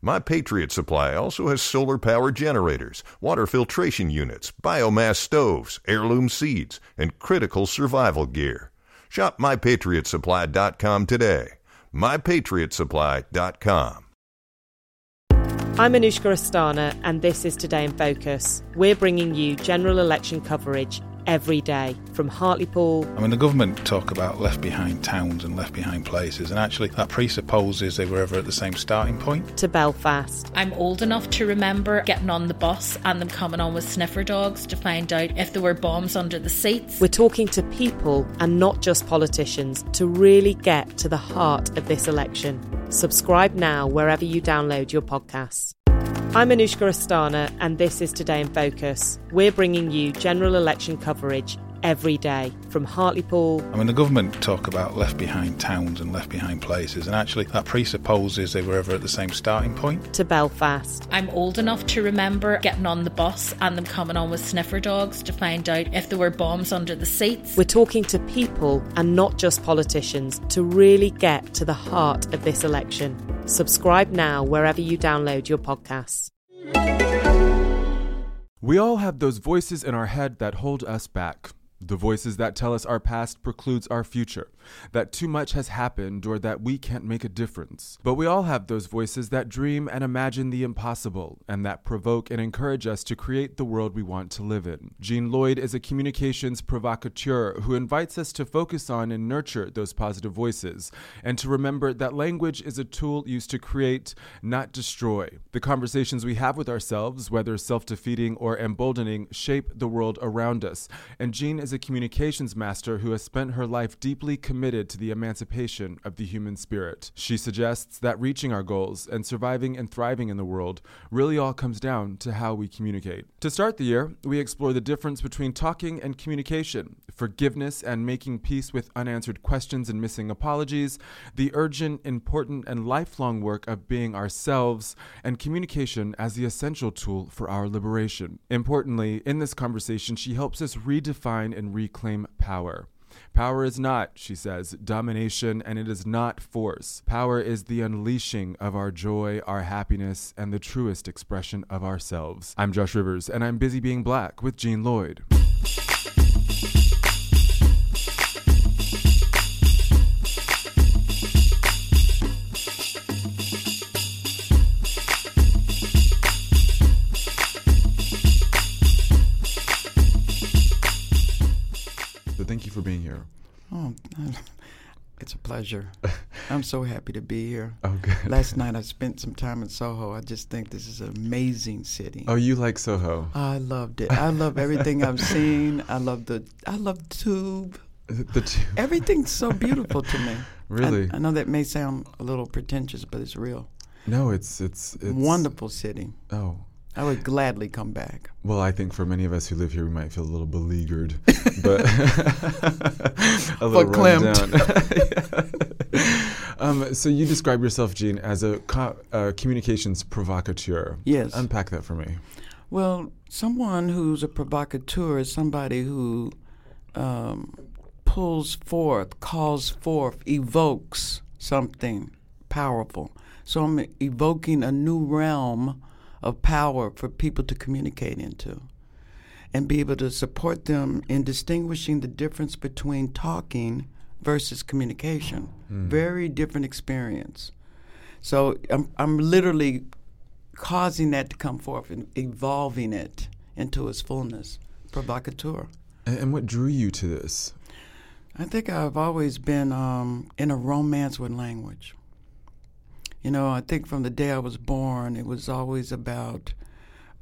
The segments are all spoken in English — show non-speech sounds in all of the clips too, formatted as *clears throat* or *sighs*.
My Patriot Supply also has solar power generators, water filtration units, biomass stoves, heirloom seeds, and critical survival gear. Shop mypatriotsupply.com today. mypatriotsupply.com. I'm Anushka Asthana, and this is Today in Focus. We're bringing you general election coverage every day from Hartlepool. I mean, the government talk about left behind towns and left behind places, and actually, that presupposes they were ever at the same starting point. To Belfast. I'm old enough to remember getting on the bus and them coming on with sniffer dogs to find out if there were bombs under the seats. We're talking to people and not just politicians to really get to the heart of this election. Subscribe now wherever you download your podcasts. I'm Anushka Asthana, and this is Today in Focus. We're bringing you general election coverage every day from Hartlepool. I mean, the government talk about left behind towns and left behind places, and actually, that presupposes they were ever at the same starting point. To Belfast. I'm old enough to remember getting on the bus and them coming on with sniffer dogs to find out if there were bombs under the seats. We're talking to people and not just politicians to really get to the heart of this election. Subscribe now wherever you download your podcasts. We all have those voices in our head that hold us back. The voices that tell us our past precludes our future, that too much has happened or that we can't make a difference. But we all have those voices that dream and imagine the impossible and that provoke and encourage us to create the world we want to live in. Jean Lloyd is a communications provocateur who invites us to focus on and nurture those positive voices and to remember that language is a tool used to create, not destroy. The conversations we have with ourselves, whether self defeating or emboldening, shape the world around us. And Jean is a communications master who has spent her life deeply committed to the emancipation of the human spirit. She suggests that reaching our goals and surviving and thriving in the world really all comes down to how we communicate. To start the year, we explore the difference between talking and communication, forgiveness and making peace with unanswered questions and missing apologies, the urgent, important, and lifelong work of being ourselves, and communication as the essential tool for our liberation. Importantly, in this conversation, she helps us redefine and reclaim power. Power is not, she says, domination, and it is not force. Power is the unleashing of our joy, our happiness, and the truest expression of ourselves. I'm Josh Rivers, and I'm busy being black with Jean Lloyd. Pleasure. *laughs* I'm so happy to be here. Oh, good. Last night I spent some time in Soho. I just think this is an amazing city. Oh, you like Soho? I loved it. I love everything I've *laughs* seen. I love the I love the tube. The two. Everything's so beautiful to me. *laughs* Really? I, I know that may sound a little pretentious, but it's real. No, it's it's it's Wonderful city. Oh. I would gladly come back. Well, I think for many of us who live here, we might feel a little beleaguered, *laughs* but *laughs* a little run down. *laughs* um, so you describe yourself, Jean, as a co- uh, communications provocateur. Yes. Unpack that for me. Well, someone who's a provocateur is somebody who um, pulls forth, calls forth, evokes something powerful. So I'm evoking a new realm of power for people to communicate into and be able to support them in distinguishing the difference between talking versus communication. Very different experience. So I'm, I'm literally causing that to come forth and evolving it into its fullness. Provocateur. And, and what drew you to this? I think I've always been um, in a romance with language. You know, I think from the day I was born, it was always about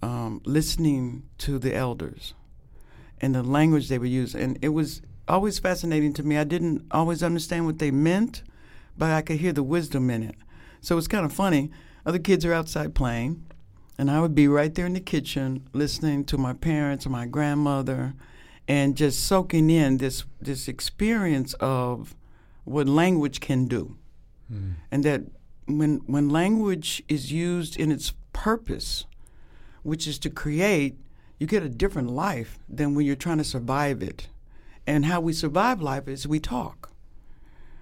um, listening to the elders and the language they would use. And it was always fascinating to me. I didn't always understand what they meant, but I could hear the wisdom in it. So it's kind of funny. Other kids are outside playing, and I would be right there in the kitchen listening to my parents or my grandmother and just soaking in this this experience of what language can do. And that when when language is used in its purpose, which is to create, you get a different life than when you're trying to survive it. And how we survive life is we talk.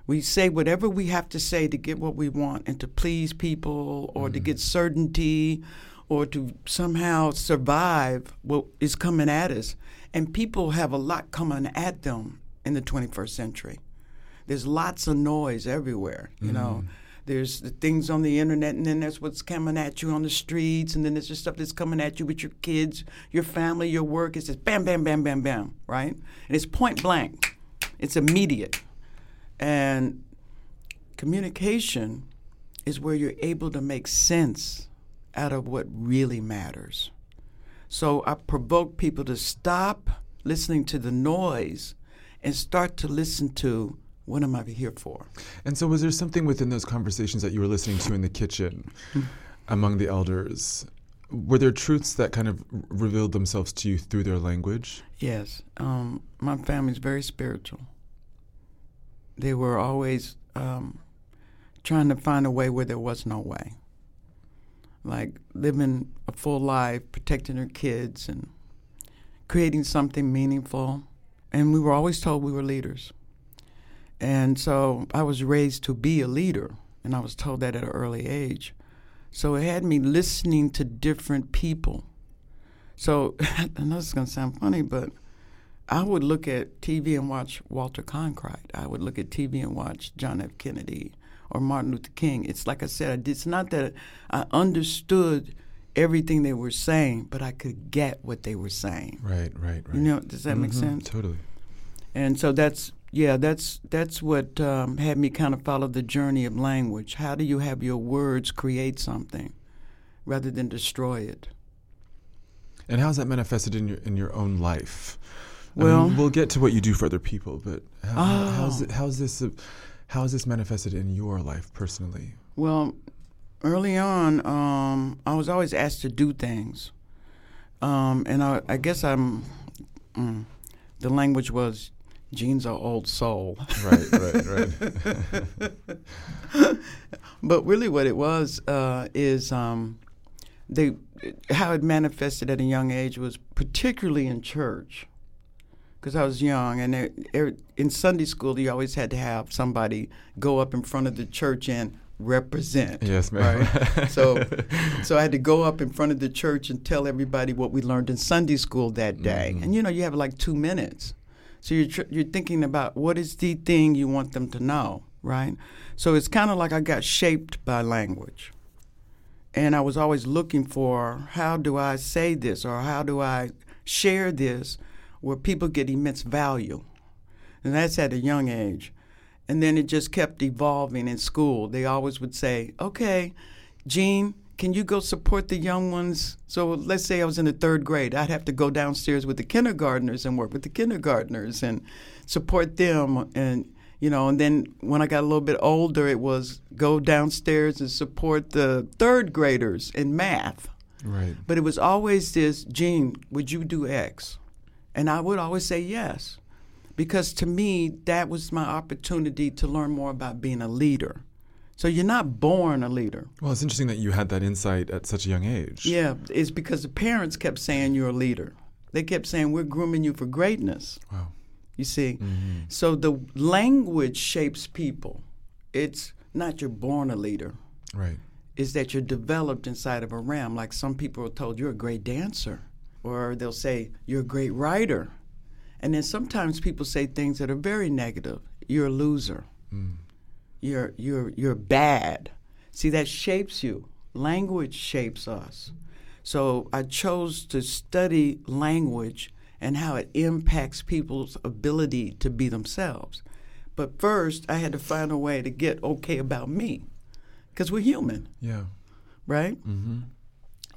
We say whatever we have to say to get what we want and to please people or to mm-hmm. get certainty or to somehow survive what is coming at us. And people have a lot coming at them in the 21st century. There's lots of noise everywhere, you know. Mm-hmm. There's the things on the internet, and then there's what's coming at you on the streets, and then there's the stuff that's coming at you with your kids, your family, your work. It's just bam, bam, bam, bam, bam, right? And it's point blank, it's immediate. And communication is where you're able to make sense out of what really matters. So I provoke people to stop listening to the noise and start to listen to what am I here for? And so, was there something within those conversations that you were listening to in the kitchen among the elders? Were there truths that kind of r- revealed themselves to you through their language? Yes, um, my family's very spiritual. They were always um, trying to find a way where there was no way, like living a full life, protecting their kids, and creating something meaningful. And we were always told we were leaders. And so I was raised to be a leader, and I was told that at an early age. So it had me listening to different people. So *laughs* I know this is going to sound funny, but I would look at TV and watch Walter Cronkite. I would look at TV and watch John F. Kennedy or Martin Luther King. It's like I said, it's not that I understood everything they were saying, but I could get what they were saying. Right, right, right. You know, does that make Mhm, sense? Totally. And so that's yeah, that's that's what um, had me kind of follow the journey of language. How do you have your words create something rather than destroy it? And how's that manifested in your in your own life? I Well- mean, we'll get to what you do for other people, but how, how- how's Oh. it, how's this uh, how is this manifested in your life personally? Well, early on, um, I was always asked to do things, um, and I, I guess I'm. Mm, the language was, "Jean's our old soul." Right, right, right. *laughs* but really, what it was uh, is um, they how it manifested at a young age was particularly in church, because I was young, and it, it, in Sunday school, you always had to have somebody go up in front of the church and represent. Yes, ma'am. Right? so, *laughs* so I had to go up in front of the church and tell everybody what we learned in Sunday school that day, and you know, you have like two minutes. So you're tr- you're thinking about what is the thing you want them to know, right? So it's kind of like I got shaped by language, and I was always looking for how do I say this or how do I share this where people get immense value, and that's at a young age. And then it just kept evolving in school. They always would say, "Okay, Jean, can you go support the young ones?" So let's say I was in the third grade, I'd have to go downstairs with the kindergartners and work with the kindergartners and support them. And you know, and then when I got a little bit older, it was go downstairs and support the third graders in math. right. But it was always this, Jean, would you do X? And I would always say yes. Because to me, that was my opportunity to learn more about being a leader. So you're not born a leader. Well, it's interesting that you had that insight at such a young age. Yeah, it's because the parents kept saying you're a leader. They kept saying we're grooming you for greatness. Wow. You see? So the language shapes people. It's not you're born a leader. Right. is that you're developed inside of a realm. Like some people are told you're a great dancer, or they'll say you're a great writer. And then sometimes people say things that are very negative. You're a loser. Mm. You're you're you're bad. See that shapes you. Language shapes us. So I chose to study language and how it impacts people's ability to be themselves. But first, I had to find a way to get okay about me because we're human. Yeah. Right? Mm-hmm.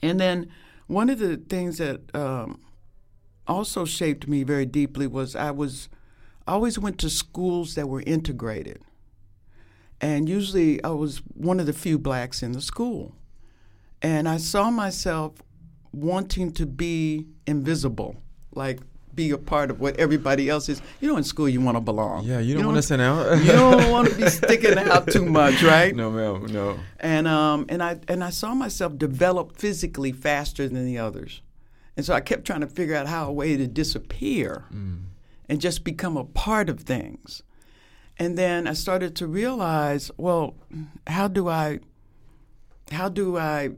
And then one of the things that um, also shaped me very deeply was I was I always went to schools that were integrated. And usually I was one of the few blacks in the school. And I saw myself wanting to be invisible, like be a part of what everybody else is. You know, in school you want to belong. Yeah, you don't, don't want to stand out. you don't want to be sticking out too much, right? No, no, no. And um, and I and I saw myself develop physically faster than the others, and so I kept trying to figure out how a way to disappear, mm. and just become a part of things. And then I started to realize, well, how do I, how do I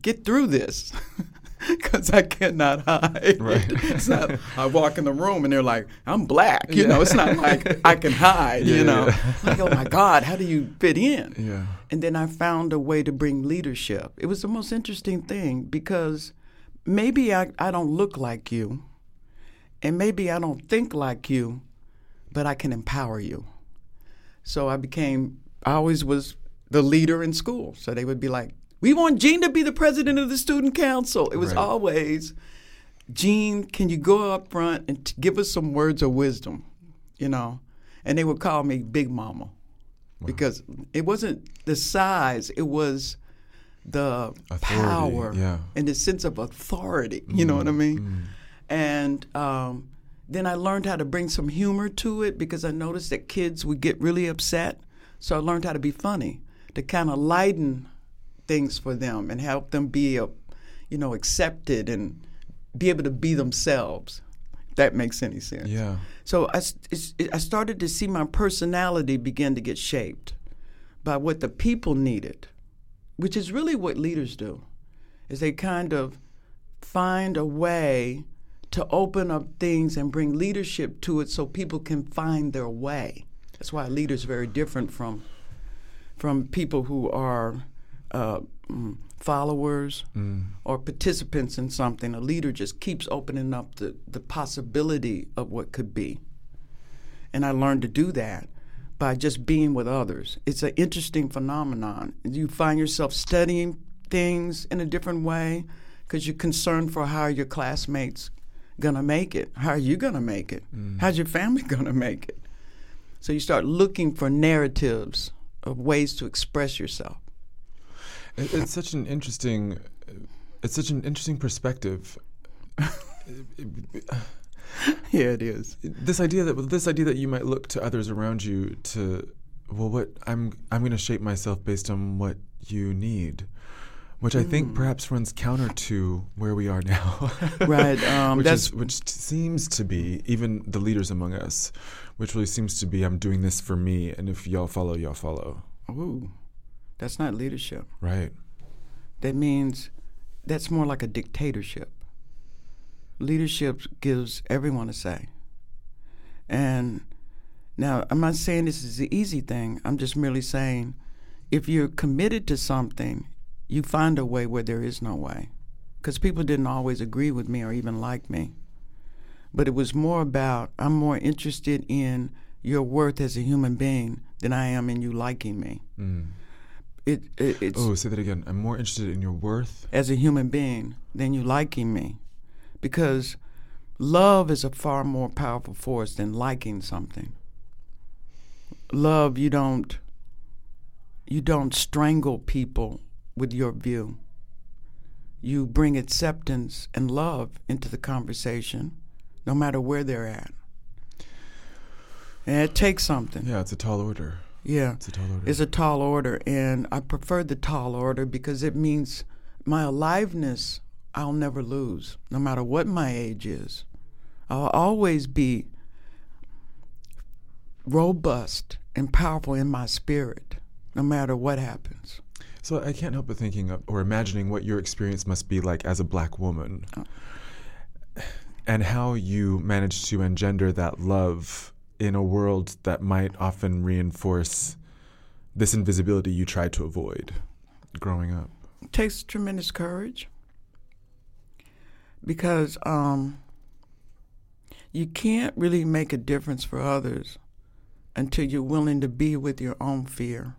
get through this? *laughs* because I cannot hide. Right. *laughs* not, I walk in the room and they're like, I'm black. You yeah. know, it's not like I can hide, yeah, you know. Yeah. like, oh my God, how do you fit in? Yeah. And then I found a way to bring leadership. It was the most interesting thing because maybe I, I don't look like you and maybe I don't think like you, but I can empower you. So I became, I always was the leader in school. So they would be like, we want Jean to be the president of the student council. It was right. always, Jean, can you go up front and t- give us some words of wisdom, you know? And they would call me Big Mama wow. because it wasn't the size, it was the authority, power yeah. and the sense of authority. You mm, know what I mean? Mm. And um, then I learned how to bring some humor to it because I noticed that kids would get really upset. So I learned how to be funny to kind of lighten things for them and help them be a, you know, accepted and be able to be themselves. If that makes any sense. Yeah. So I, I started to see my personality begin to get shaped by what the people needed, which is really what leaders do, is they kind of find a way to open up things and bring leadership to it so people can find their way. That's why a leader is very different from from people who are uh, mm, followers mm. or participants in something. A leader just keeps opening up the, the possibility of what could be. And I learned to do that by just being with others. It's an interesting phenomenon. You find yourself studying things in a different way because you're concerned for how your classmates gonna make it. How are you gonna make it? Mm. How's your family *laughs* gonna make it? So you start looking for narratives of ways to express yourself. It, it's such an interesting, it's such an interesting perspective. yeah, it is. This idea that this idea that you might look to others around you to, well, what I'm I'm going to shape myself based on what you need, which I think mm. perhaps runs counter to where we are now. *laughs* right. Um, which is which seems to be even the leaders among us, which really seems to be I'm doing this for me, and if y'all follow, y'all follow. Ooh. That's not leadership. Right. That means that's more like a dictatorship. Leadership gives everyone a say. And now, I'm not saying this is the easy thing. I'm just merely saying if you're committed to something, you find a way where there is no way. Because people didn't always agree with me or even like me. But it was more about I'm more interested in your worth as a human being than I am in you liking me. Mm it, it, it's oh say that again i'm more interested in your worth as a human being than you liking me because love is a far more powerful force than liking something love you don't you don't strangle people with your view you bring acceptance and love into the conversation no matter where they're at and it takes something yeah it's a tall order yeah, it's a tall order. It's a tall order, and I prefer the tall order because it means my aliveness I'll never lose, no matter what my age is. I'll always be robust and powerful in my spirit, no matter what happens. So I can't help but thinking of, or imagining what your experience must be like as a black woman, and how you managed to engender that love in a world that might often reinforce this invisibility you tried to avoid growing up. It takes tremendous courage. Because um, you can't really make a difference for others until you're willing to be with your own fear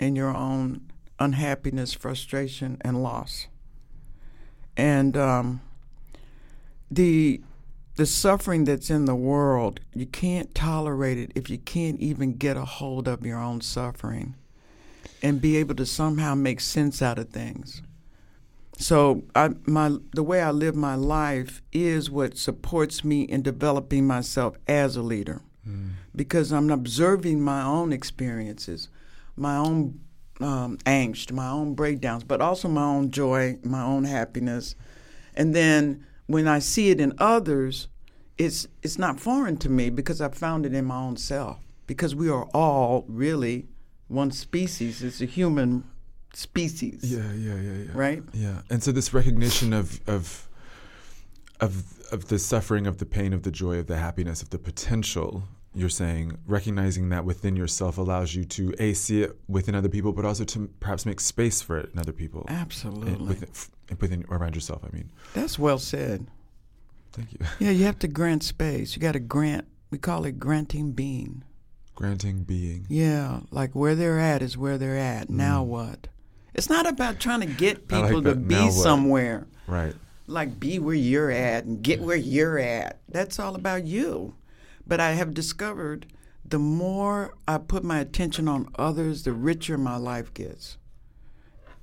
and your own unhappiness, frustration, and loss. And um, the the suffering that's in the world, you can't tolerate it if you can't even get a hold of your own suffering and be able to somehow make sense out of things. So I, my the way I live my life is what supports me in developing myself as a leader, mm. because I'm observing my own experiences, my own um, angst, my own breakdowns, but also my own joy, my own happiness, and then when I see it in others, it's it's not foreign to me because I found it in my own self. Because we are all really one species. It's a human species. Yeah, yeah, yeah, yeah. Right. Yeah, and so this recognition of of of of the suffering, of the pain, of the joy, of the happiness, of the potential. You're saying recognizing that within yourself allows you to a see it within other people, but also to perhaps make space for it in other people. Absolutely. and within, within around yourself. I mean. That's well said. Thank you. *laughs* Yeah, you have to grant space. You got to grant. We call it granting being. Granting being. Yeah, like where they're at is where they're at. Mm. Now what? It's not about trying to get people like to be somewhere. Right. Like be where you're at and get where you're at. That's all about you. But I have discovered the more I put my attention on others, the richer my life gets.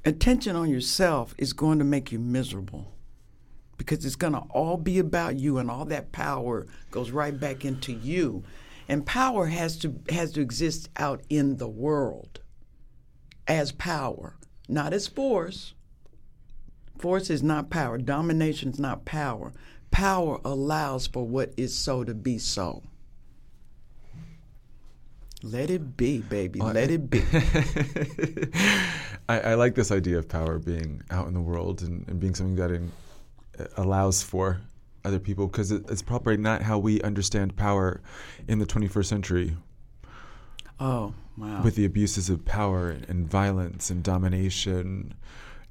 Attention on yourself is going to make you miserable because it's going to all be about you and all that power goes right back into you. And power has to has to exist out in the world as power not as force. Force is not power. Domination is not power. Power allows for what is so to be so. Let it be, baby. Uh, Let it be. *laughs* I, I, like this idea of power being out in the world and, and being something that in, uh, allows for other people because it, it's probably not how we understand power in the 21st century. Oh, wow. With the abuses of power and violence and domination.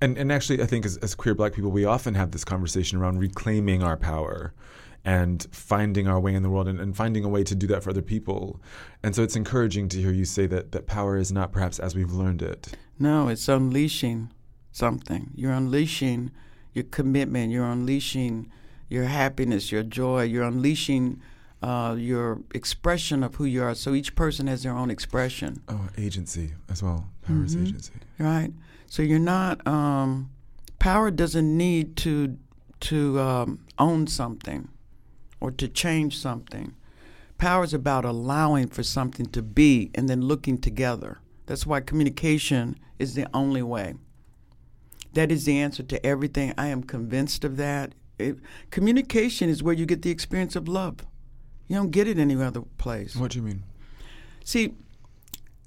And, and actually, I think as, as queer black people, we often have this conversation around reclaiming our power and finding our way in the world and, and, finding a way to do that for other people. And so it's encouraging to hear you say that, that power is not perhaps as we've learned it. No, it's unleashing something. You're unleashing your commitment, you're unleashing your happiness, your joy, you're unleashing uh, your expression of who you are. So each person has their own expression. Oh, agency as well. Power mm-hmm. is agency. Right. So you're not. Um, power doesn't need to to um, own something or to change something. Power is about allowing for something to be and then looking together. That's why communication is the only way. That is the answer to everything. I am convinced of that. It, communication is where you get the experience of love. You don't get it any other place. What do you mean? See,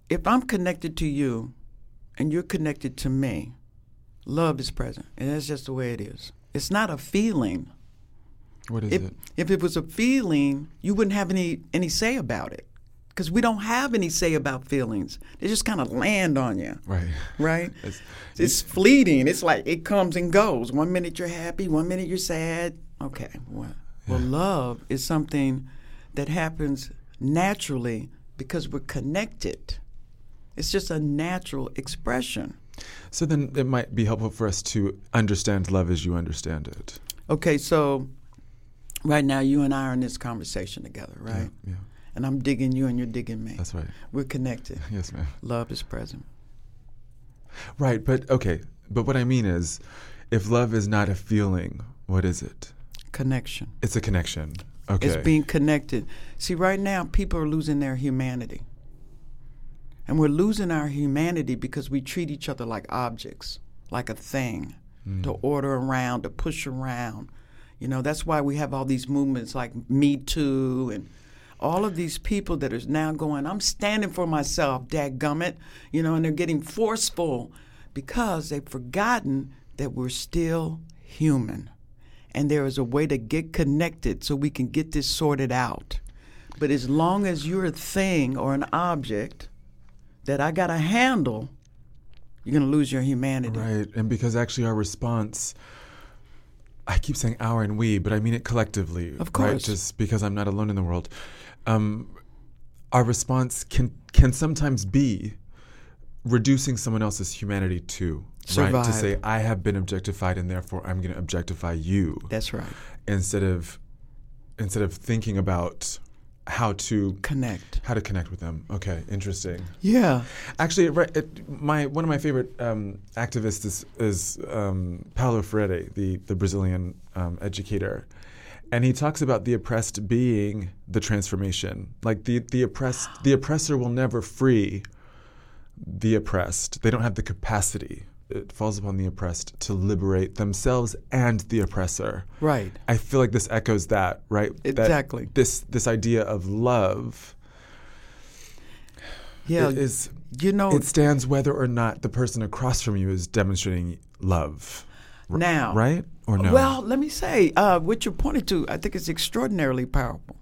if I'm connected to you and you're connected to me, love is present. And that's just the way it is. It's not a feeling. What is if, it? If it was a feeling, you wouldn't have any, any say about it. Because we don't have any say about feelings. They just kind of land on you. Right. Right? *laughs* it's, it's fleeting. It's like it comes and goes. One minute you're happy, one minute you're sad. Okay. Well, yeah. well love is something that happens naturally because we're connected. It's just a natural expression. So then it might be helpful for us to understand love as you understand it. Okay, so right now you and I are in this conversation together, right? Yeah. yeah. And I'm digging you and you're digging me. That's right. We're connected. *laughs* yes, ma'am. Love is present. Right, but okay, but what I mean is if love is not a feeling, what is it? Connection. It's a connection. Okay. It's being connected. See, right now, people are losing their humanity. And we're losing our humanity because we treat each other like objects, like a thing mm. to order around, to push around. You know, that's why we have all these movements like Me Too and all of these people that are now going, I'm standing for myself, dadgummit, you know, and they're getting forceful Because they've forgotten that we're still human. And there is a way to get connected so we can get this sorted out. But as long as you're a thing or an object that I got to handle, you're going to lose your humanity. Right. And because actually our response, I keep saying our and we, but I mean it collectively. Of Right? course. Just because I'm not alone in the world. Um, our response can can sometimes be reducing someone else's humanity too. Right. To say I have been objectified and therefore I'm going to objectify you. That's right. instead of instead of thinking about how to Connect. how to connect with them. Okay, interesting. Yeah. Actually, it, my one of my favorite um, activists is, is um, Paulo Freire, the the Brazilian um, educator, and he talks about the oppressed being the transformation. Like the the oppressed, the oppressor will never free the oppressed. They don't have the capacity. It falls upon the oppressed to liberate themselves and the oppressor. Right. I feel like this echoes that, right? That Exactly. this this idea of love Yeah. is you know, it stands whether or not the person across from you is demonstrating love. Now. right or no? Well, let me say, uh, what you're pointing to, I think it's extraordinarily powerful.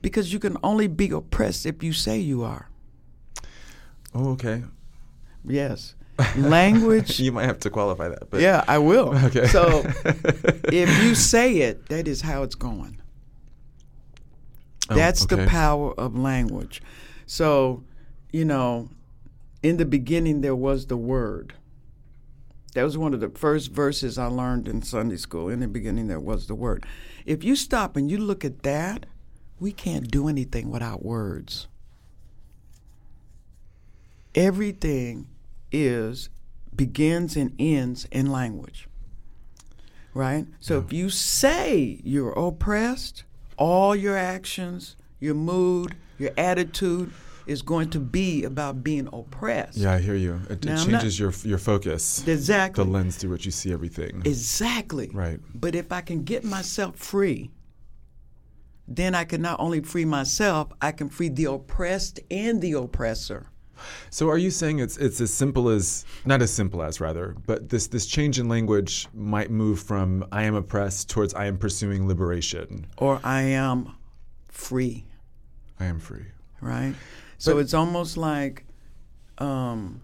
Because you can only be oppressed if you say you are. oh, okay. Yes. *laughs* Language. You might have to qualify that, but yeah, I will. Okay. So *laughs* if you say it, that is how it's going. Oh, That's the power of language. So, you know, in the beginning there was the word. That was one of the first verses I learned in Sunday school. In the beginning there was the word. If you stop and you look at that, we can't do anything without words. Everything is begins and ends in language. Right? So if you say you're oppressed, all your actions, your mood, your attitude is going to be about being oppressed. Yeah, I hear you. It, it I'm not- changes your your focus, Exactly. the lens through which you see everything. Exactly. Right. But if I can get myself free, then I can not only free myself, I can free the oppressed and the oppressor. So are you saying it's it's as simple as not as simple as rather, but this this change in language might move from I am oppressed towards I am pursuing liberation. Or I am free, I am free. right? So But- it's almost like um,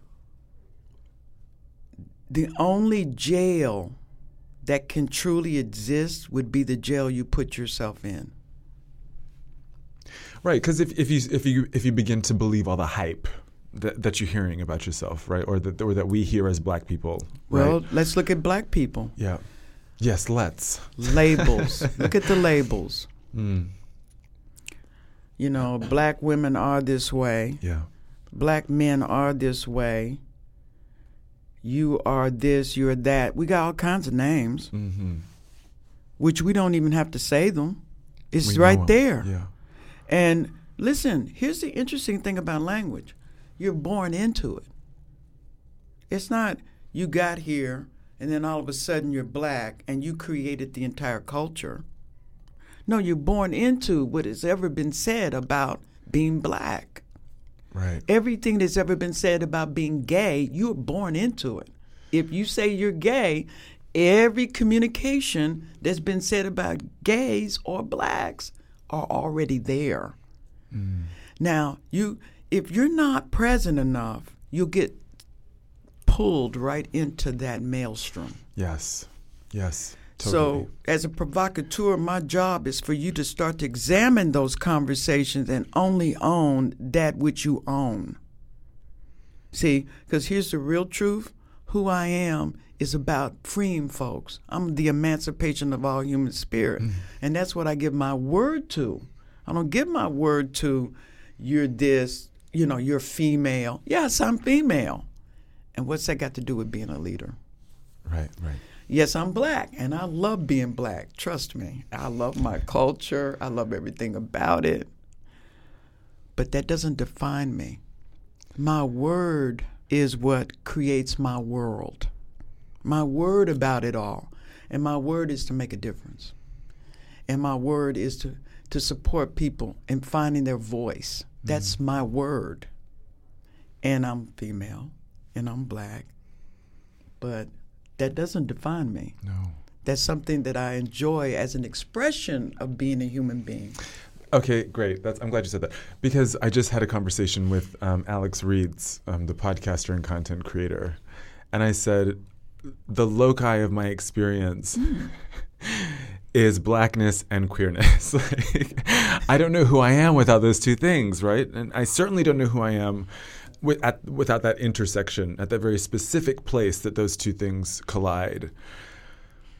the only jail that can truly exist would be the jail you put yourself in. Right, because if, if you if you if you begin to believe all the hype that, that you're hearing about yourself, right, or that or that we hear as Black people, Well, let's look at black people. yeah, yes, let's. labels. *laughs* Look at the labels. Mm, You know, black women are this way. yeah, Black men are this way. You are this, you're that. We got all kinds of names, mm-hmm. which we don't even have to say them. It's We right there. Yeah, And listen, here's the interesting thing about language you're born into it. It's not you got here and then all of a sudden you're black and you created the entire culture. No, you're born into what has ever been said about being black. right. Everything that's ever been said about being gay, you're born into it. If you say you're gay, every communication that's been said about gays or blacks are already there. Mm. Now, you if you're not present enough, you'll get pulled right into that maelstrom. Yes, yes, totally. So, as a provocateur, my job is for you to start to examine those conversations and only own that which you own. See, because here's the real truth who I am is about freeing folks. I'm the emancipation of all human spirit. Mm-hmm. And that's what I give my word to. I don't give my word to you're this, you know, you're female. Yes, I'm female. And what's that got to do with being a leader? right, right. Yes, I'm black, and I love being black. Trust me. I love my culture, I love everything about it. But that doesn't define me. My word is what creates my world. My word about it all. And my word is to make a difference. And my word is to, to support people in finding their voice. That's my word. And I'm female, and I'm black, but that doesn't define me. No. That's something that I enjoy as an expression of being a human being. Okay, great. That's I'm glad you said that because I just had a conversation with um, Alex Reeds, um, the podcaster and content creator, and I said the loci of my experience. *laughs* is blackness and queerness. *laughs* like, I don't know who I am without those two things, right? And I certainly don't know who I am with, at, without that intersection, at that very specific place that those two things collide.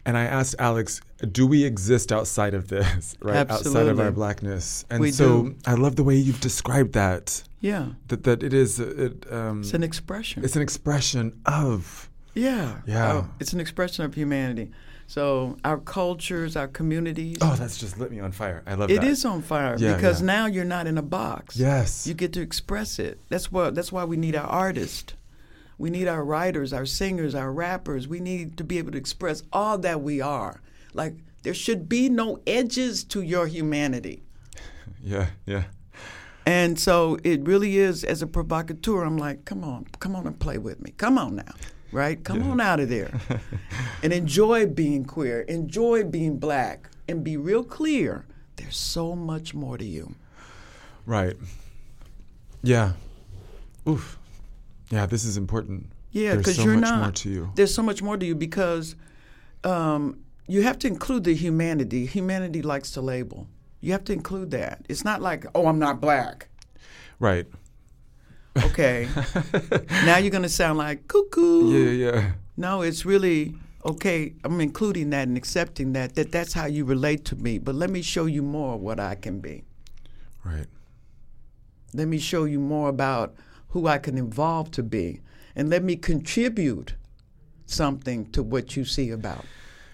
And I asked Alex, do we exist outside of this, *laughs* right? Outside of our blackness. And We so do. I love the way you've described that. Yeah, That that it is it, um, it's an expression. it's an expression of yeah, Yeah. Oh, it's an expression of humanity. So our cultures, our communities. oh that's just lit me on fire. I love It It is on fire Yeah, because yeah. now you're not in a box. Yes. You get to express it. That's what that's why we need our artists. We need our writers, our singers, our rappers. We need to be able to express all that we are. Like there should be no edges to your humanity. *laughs* yeah, yeah. And so it really is as a provocateur, I'm like, come on, come on and play with me. Come on now. Right? Come on out of there. *laughs* and enjoy being queer. Enjoy being black. And be real clear. There's so much more to you. Right. Yeah. Oof. Yeah, this is important. Yeah, because so you're much not. more to you. There's so much more to you because um, you have to include the humanity. Humanity likes to label. You have to include that. It's not like, oh, I'm not black. Right. Okay. *laughs* now you're going to sound like cuckoo. Yeah, yeah. No, it's really okay. I'm including that and accepting that that that's how you relate to me. But let me show you more of what I can be. Right. Let me show you more about who I can evolve to be, and let me contribute something to what you see about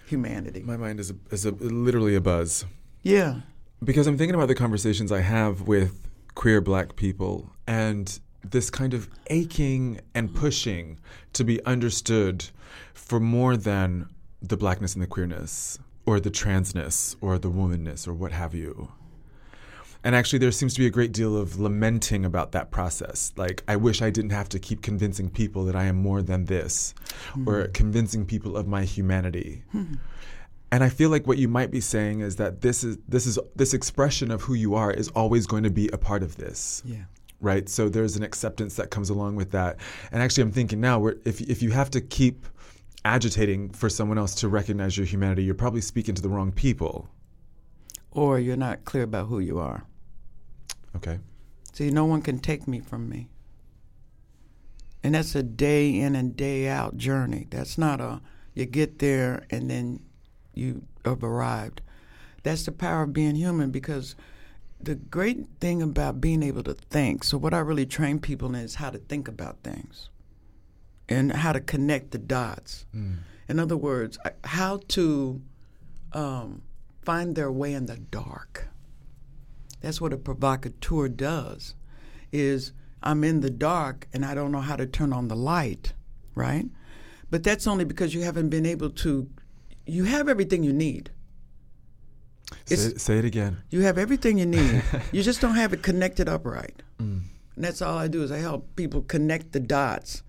humanity. My mind is a, is a, literally a buzz Yeah, because I'm thinking about the conversations I have with queer black people and this kind of aching and pushing to be understood for more than the blackness and the queerness or the transness or the womanness or what have you. And actually, there seems to be a great deal of lamenting about that process. Like, I wish I didn't have to keep convincing people that I am more than this, hmm. or convincing people of my humanity. Hmm. And I feel like what you might be saying is that this is this is this expression of who you are is always going to be a part of this yeah, right? So there's an acceptance that comes along with that. And actually, I'm thinking now, where if if you have to keep agitating for someone else to recognize your humanity, you're probably speaking to the wrong people. or you're not clear about who you are. Okay. See, no one can take me from me. And that's a day in and day out journey. That's not a you get there and then you have arrived. That's the power of being human because the great thing about being able to think, so what I really train people in is how to think about things and how to connect the dots. In other words, how to um, find their way in the dark. That's what a provocateur does. Is I'm in the dark and I don't know how to turn on the light, right? But that's only because you haven't been able to. You have everything you need. Say, say it again. You have everything you need. *laughs* you just don't have it connected upright. Mm. And that's all I do is I help people connect the dots.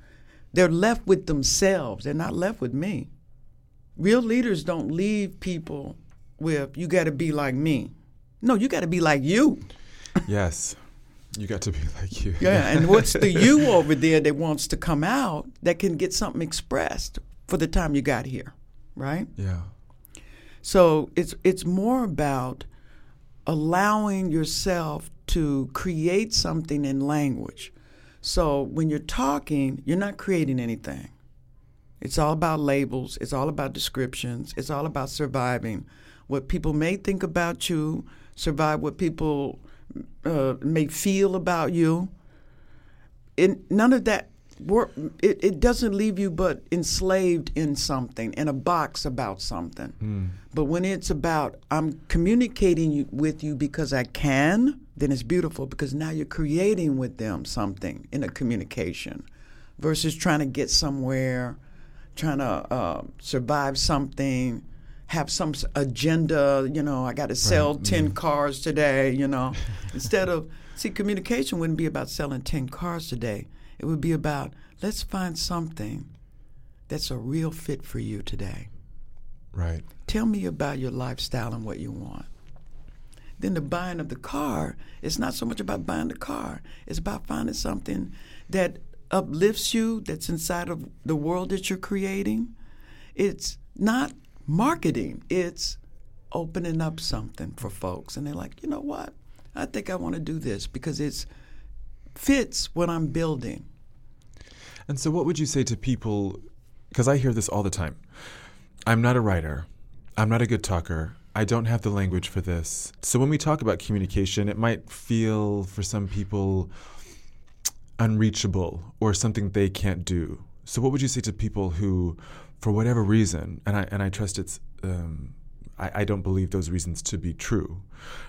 They're left with themselves. They're not left with me. Real leaders don't leave people with you got to be like me. No, you got to be like you. *laughs* yes. You got to be like you. Yeah, and *laughs* what's the you over there that wants to come out that can get something expressed for the time you got here, right? Yeah. So it's it's more about allowing yourself to create something in language. So when you're talking, you're not creating anything. It's all about labels, it's all about descriptions, it's all about surviving what people may think about you, survive what people uh, may feel about you. And none of that work it, it doesn't leave you but enslaved in something, in a box about something. But when it's about I'm communicating you, with you because I can, then it's beautiful because now you're creating with them something in a communication versus trying to get somewhere, trying to uh, survive something, have some agenda. You know, I got to sell 10 cars today, you know. *laughs* Instead of, see, communication wouldn't be about selling 10 cars today. It would be about let's find something that's a real fit for you today. Right. Tell me about your lifestyle and what you want. Then the buying of the car, it's not so much about buying the car, it's about finding something that uplifts you, that's inside of the world that you're creating. It's not marketing, it's opening up something for folks. And they're like, you know what? I think I want to do this because it fits what I'm building. And so, what would you say to people? Because I hear this all the time. I'm not a writer. I'm not a good talker. I don't have the language for this. So, when we talk about communication, it might feel for some people unreachable or something they can't do. So, what would you say to people who, for whatever reason, and I and I trust it's, um, I, I don't believe those reasons to be true,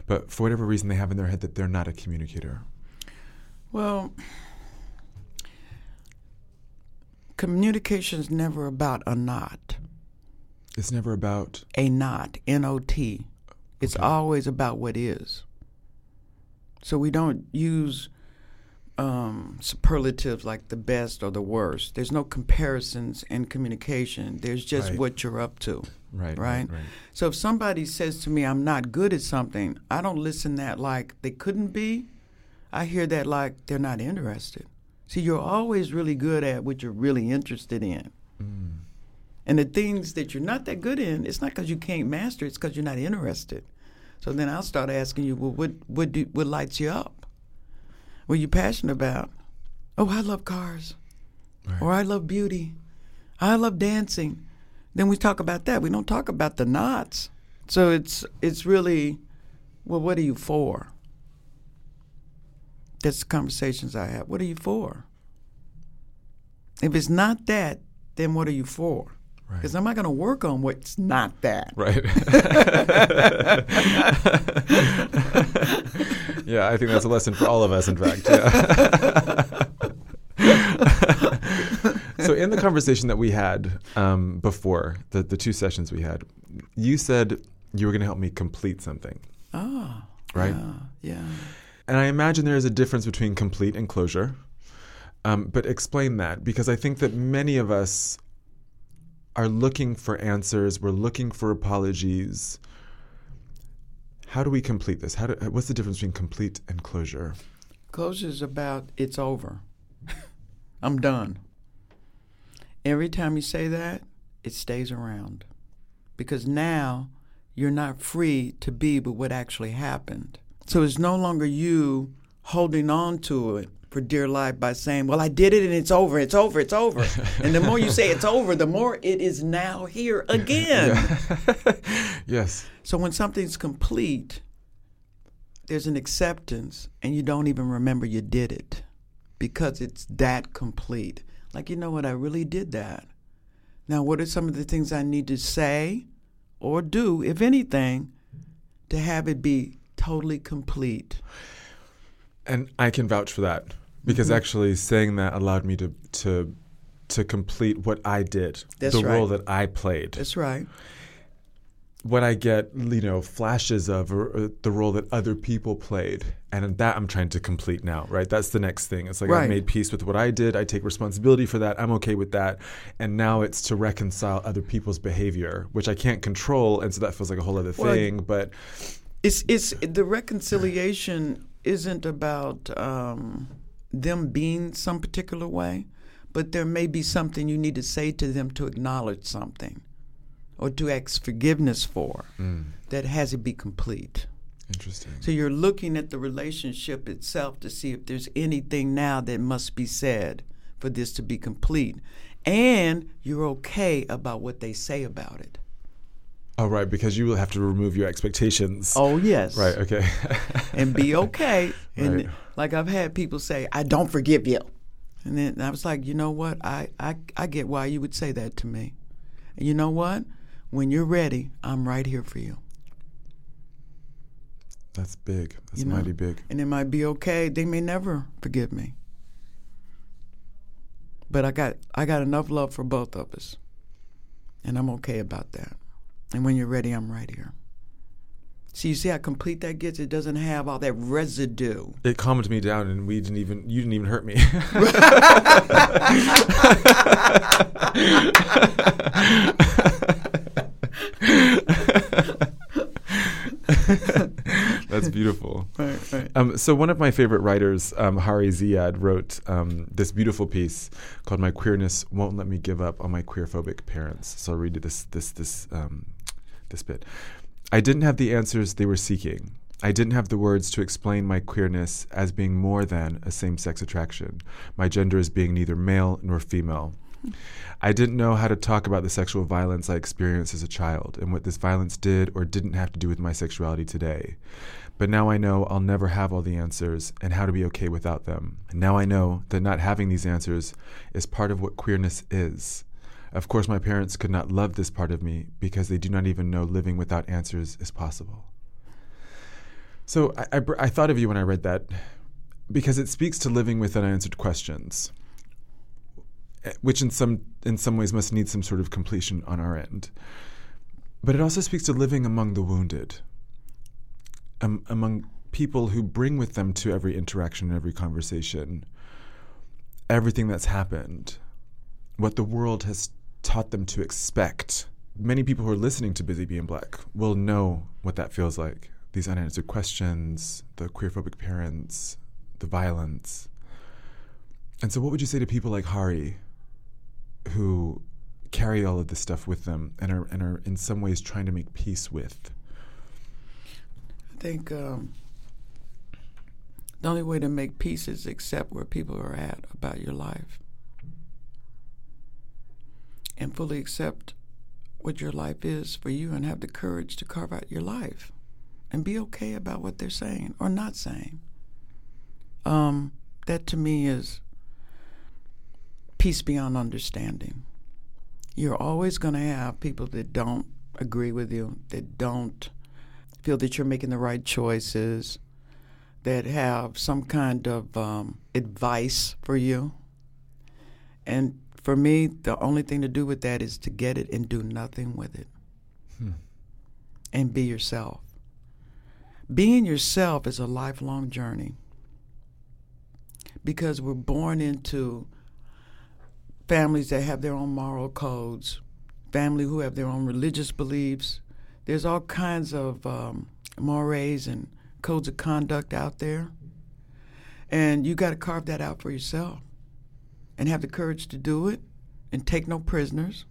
but for whatever reason they have in their head that they're not a communicator. Well, communication is never about a not. It's never about a not, N O T. It's Okay. always about what is. So we don't use um, superlatives like the best or the worst. There's no comparisons in communication. There's just Right. what you're up to. right, Right. right, right. So if somebody says to me, I'm not good at something, I don't listen that like they couldn't be. I hear that like they're not interested. See, you're always really good at what you're really interested in. Mm. And the things that you're not that good in, it's not because you can't master it's because you're not interested. So then I'll start asking you, well, what, what, do, what lights you up? What are you passionate about? Oh, I love cars. Right. Or I love beauty. I love dancing. Then we talk about that. We don't talk about the knots. So it's it's really, well, what are you for? That's the conversations I have. What are you for? If it's not that, then what are you for? Right. Because I'm not going to work on what's not that. Right. *laughs* yeah, I think that's a lesson for all of us, in fact. Yeah. *laughs* so, in the conversation that we had um, before, the, the two sessions we had, you said you were going to help me complete something, Oh, right? yeah, yeah. And I imagine there is a difference between complete and closure. Um, but explain that because I think that many of us are looking for answers. We're looking for apologies. How do we complete this? How do, what's the difference between complete and closure? Closure is about it's over. *laughs* I'm done. Every time you say that, it stays around. Because now you're not free to be with what actually happened. So it's no longer you holding on to it for dear life by saying, Well, I did it and it's over, it's over, it's over. *laughs* and the more you say it's over, the more it is now here again. *laughs* yes. So when something's complete, there's an acceptance, and you don't even remember you did it because it's that complete. Like, you know what? I really did that. Now, what are some of the things I need to say or do, if anything, to have it be totally complete? And I can vouch for that because Mm-hmm. actually saying that allowed me to to to complete what I did, That's the role that I played. That's right. what I get, you know, flashes of or, or the role that other people played, and that I'm trying to complete now, right? That's the next thing. It's like I've made peace with what I did. I take responsibility for that. I'm okay with that, and now it's to reconcile other people's behavior, which I can't control, and so that feels like a whole other Well, thing. But It's it's the reconciliation isn't about um, them being some particular way, but there may be something you need to say to them to acknowledge something, or to ask forgiveness for that has to be complete. interesting. So you're looking at the relationship itself to see if there's anything now that must be said for this to be complete, and you're okay about what they say about it. Oh, right, because you will have to remove your expectations. Oh yes, Right. Okay. *laughs* and be okay. And Right. like I've had people say, I don't forgive you. And then I was like, you know what? I, I, I get why you would say that to me. And you know what? When you're ready, I'm right here for you. That's big. That's You know? mighty big. And it might be okay. They may never forgive me. But I got I got enough love for both of us. And I'm okay about that. And when you're ready, I'm right here. So you see how complete that gets? It doesn't have all that residue. It calmed me down, and we didn't even you didn't even hurt me. That's beautiful. Right, right. Um, so one of my favorite writers, um, Hari Ziyad, wrote um, this beautiful piece called "My Queerness Won't Let Me Give Up on My Queerphobic Parents." So I'll read you this this this um, this bit. I didn't have the answers they were seeking. I didn't have the words to explain my queerness as being more than a same-sex attraction. My gender as being neither male nor female. I didn't know how to talk about the sexual violence I experienced as a child and what this violence did or didn't have to do with my sexuality today. But now I know I'll never have all the answers and how to be okay without them. And now I know that not having these answers is part of what queerness is. Of course, my parents could not love this part of me because they do not even know living without answers is possible. So I, I, I thought of you when I read that because it speaks to living with unanswered questions eh, which in some in some ways must need some sort of completion on our end. But it also speaks to living among the wounded, um, among people who bring with them to every interaction, and every conversation, everything that's happened, what the world has taught them to expect. Many people who are listening to Busy Being Black will know what that feels like. These unanswered questions, the queerphobic parents, the violence. And so, what would you say to people like Hari, who carry all of this stuff with them and are and are in some ways trying to make peace with? I think um, the only way to make peace is accept where people are at about your life and fully accept what your life is for you and have the courage to carve out your life and be okay about what they're saying or not saying. Um, that to me is peace beyond understanding. You're always going to have people that don't agree with you, that don't feel that you're making the right choices, that have some kind of um, advice for you. And for me, the only thing to do with that is to get it and do nothing with it. Hmm. And be yourself. Being yourself is a lifelong journey because we're born into families that have their own moral codes, family who have their own religious beliefs. There's all kinds of um, mores and codes of conduct out there. And you got to carve that out for yourself and have the courage to do it and take no prisoners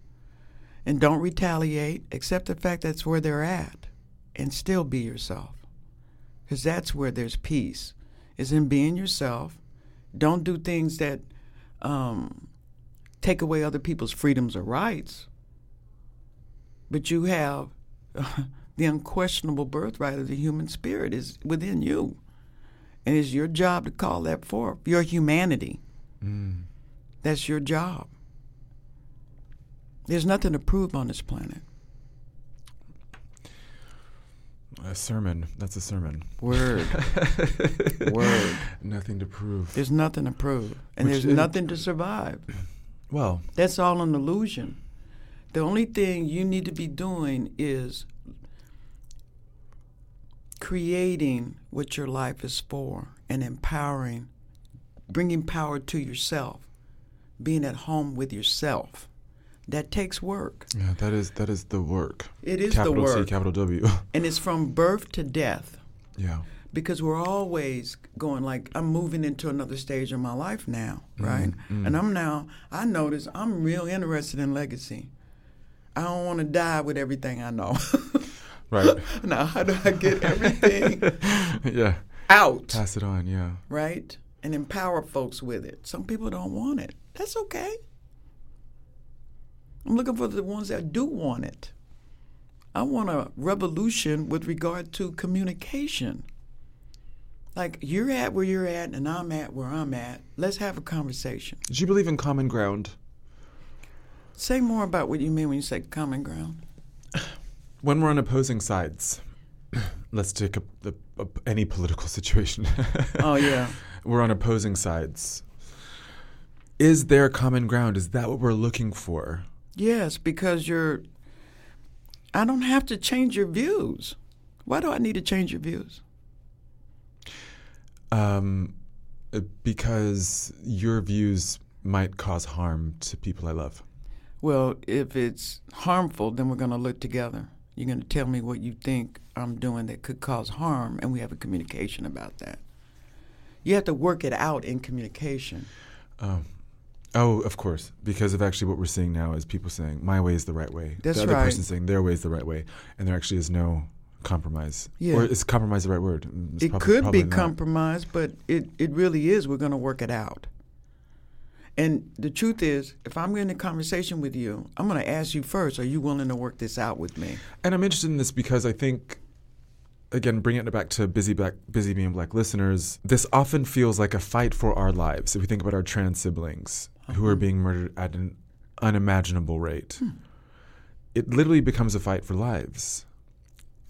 and don't retaliate, accept the fact that's where they're at and still be yourself. Because that's where there's peace, is in being yourself. Don't do things that um, take away other people's freedoms or rights. But you have *laughs* the unquestionable birthright of the human spirit is within you. And it's your job to call that forth. Your humanity. Mm. That's your job. There's nothing to prove on this planet. A sermon. That's a sermon. Word. *laughs* Word. Nothing to prove. There's nothing to prove. And Which there's is- nothing to survive. *clears throat* Well, That's all an illusion. The only thing you need to be doing is creating what your life is for and empowering, bringing power to yourself, being at home with yourself. That takes work. yeah, that is that is the work. It is capital the C, work. capital W. *laughs* And it's from birth to death. yeah. because we're always going like I'm moving into another stage of my life now, mm-hmm, right? Mm-hmm. And I'm now I notice I'm real interested in legacy. I don't want to die with everything I know. *laughs* Right. now, how do I get everything *laughs* yeah. out, Pass it on. Yeah. right? And empower folks with it. Some people don't want it. That's okay. I'm looking for the ones that do want it. I want a revolution with regard to communication. Like you're at where you're at, and I'm at where I'm at. Let's have a conversation. Do you believe in common ground? Say more about what you mean when you say common ground. *sighs* When we're on opposing sides, *clears throat* let's take up the, up any political *laughs* situation. Oh yeah, we're on opposing sides. Is there common ground? Is that what we're looking for? yes, because you're. I don't have to change your views. Why do I need to change your views? Um, because your views might cause harm to people I love. Well, if it's harmful, then we're going to look together. You're going to tell me what you think I'm doing that could cause harm, and we have a communication about that. You have to work it out in communication. Um, oh, of course, because of actually what we're seeing now is people saying my way is the right way. That's the other right. person saying their way is the right way, and there actually is no compromise. Yeah. Or is compromise the right word? Mm, It's it prob- could be not. compromise, but it, it really is. We're going to work it out. And the truth is, if I'm in a conversation with you, I'm going to ask you first, are you willing to work this out with me? And I'm interested in this because I think, again, bringing it back to busy black, busy being black listeners, this often feels like a fight for our lives. If we think about our trans siblings who are uh-huh. being murdered at an unimaginable rate, hmm. it literally becomes a fight for lives.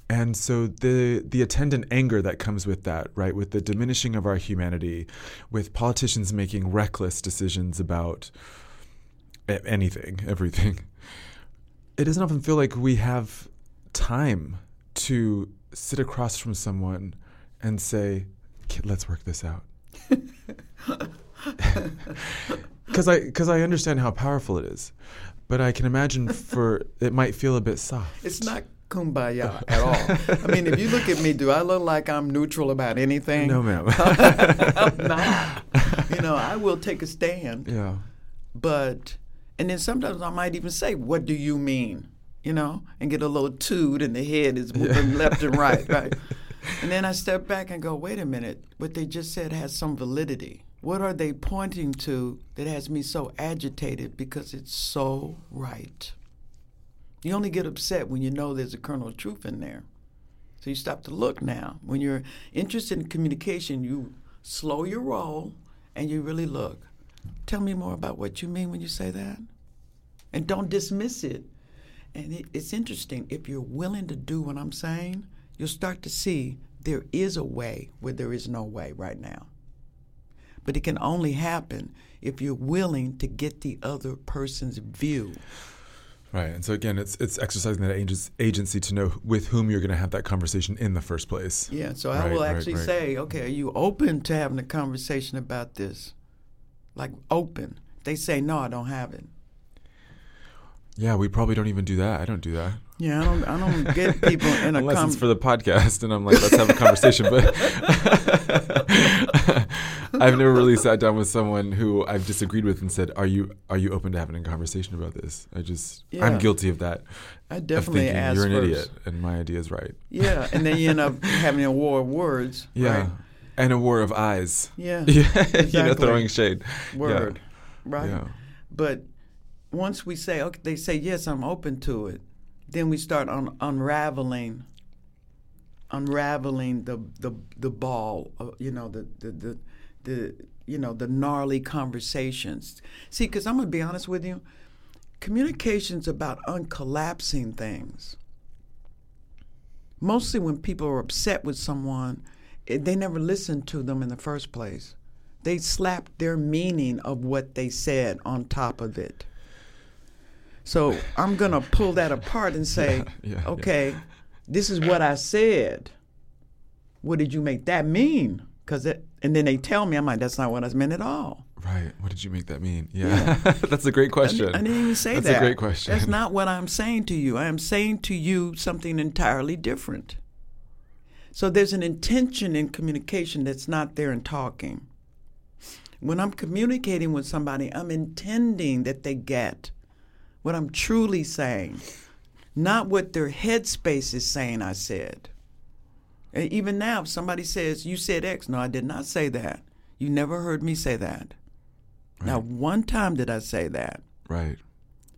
And so the the attendant anger that comes with that, right, with the diminishing of our humanity, with politicians making reckless decisions about anything, *laughs* everything, it doesn't often feel like we have time to sit across from someone and say, let's work this out. *laughs* Because I, cause I understand how powerful it is. But I can imagine for *laughs* it might feel a bit soft. It's not kumbaya *laughs* at all. I mean, if you look at me, do I look like I'm neutral about anything? No, ma'am. I'm not. You know, I will take a stand, yeah. but, and then sometimes I might even say, What do you mean? You know, and get a little toot and the head is moving left and right, *laughs* right? And then I step back and go, Wait a minute, what they just said has some validity. What are they pointing to that has me so agitated because it's so right? You only get upset when you know there's a kernel of truth in there. So you stop to look now. When you're interested in communication, you slow your roll and you really look. Tell me more about what you mean when you say that. And don't dismiss it. And it, it's interesting. If you're willing to do what I'm saying, you'll start to see there is a way where there is no way right now. But it can only happen if you're willing to get the other person's view. Right. And so again, it's it's exercising that agen- agency to know with whom you're going to have that conversation in the first place. Yeah, so I Right, will right, actually right. say, okay, are you open to having a conversation about this? Like open. They say, no, I don't have it. Yeah, we probably don't even do that. I don't do that. Yeah, I don't. I don't get people in a Unless com- it's for the podcast, and I'm like, let's have a conversation. But *laughs* I've never really sat down with someone who I've disagreed with and said, "Are you are you open to having a conversation about this?" I just I'm guilty of that. I of definitely thinking ask you're an first. idiot and my idea is right. Yeah, and then you end up *laughs* having a war of words. Yeah, right? and a war of eyes. Yeah. yeah, *laughs* you know, throwing shade. Word. Right. Yeah. But once we say, okay, they say yes, I'm open to it. Then we start un- unraveling, unraveling the the the ball. uh, you know the the the. the you know the gnarly conversations. See, because I'm gonna be honest with you, communication's about uncollapsing things. Mostly when people are upset with someone, eh, they never listened to them in the first place. They slapped their meaning of what they said on top of it. So I'm going to pull that apart and say, Yeah, yeah, yeah. okay, this is what I said. What did you make that mean? Cause it, and then they tell me, I'm like, that's not what I meant at all. Right. What did you make that mean? Yeah, *laughs* that's a great question. I, didn't even say that's that. That's a great question. That's not what I'm saying to you. I am saying to you something entirely different. So there's an intention in communication that's not there in talking. When I'm communicating with somebody, I'm intending that they get what I'm truly saying, not what their headspace is saying I said. And even now, if somebody says, You said X, no, I did not say that. You never heard me say that. Now, one time did I say that. right.